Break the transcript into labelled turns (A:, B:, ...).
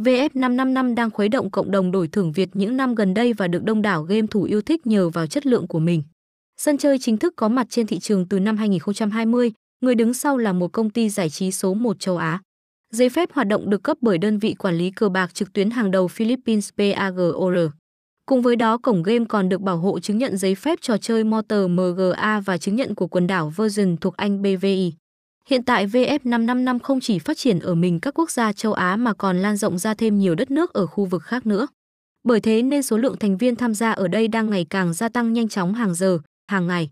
A: VF555 đang khuấy động cộng đồng đổi thưởng Việt những năm gần đây và được đông đảo game thủ yêu thích nhờ vào chất lượng của mình. Sân chơi chính thức có mặt trên thị trường từ năm 2020, người đứng sau là một công ty giải trí số 1 châu Á. Giấy phép hoạt động được cấp bởi đơn vị quản lý cờ bạc trực tuyến hàng đầu Philippines PAGOR. Cùng với đó, cổng game còn được bảo hộ chứng nhận giấy phép trò chơi Motor MGA và chứng nhận của quần đảo Virgin thuộc Anh BVI. Hiện tại VF555 không chỉ phát triển ở mình các quốc gia châu Á mà còn lan rộng ra thêm nhiều đất nước ở khu vực khác nữa. Bởi thế nên số lượng thành viên tham gia ở đây đang ngày càng gia tăng nhanh chóng hàng giờ, hàng ngày.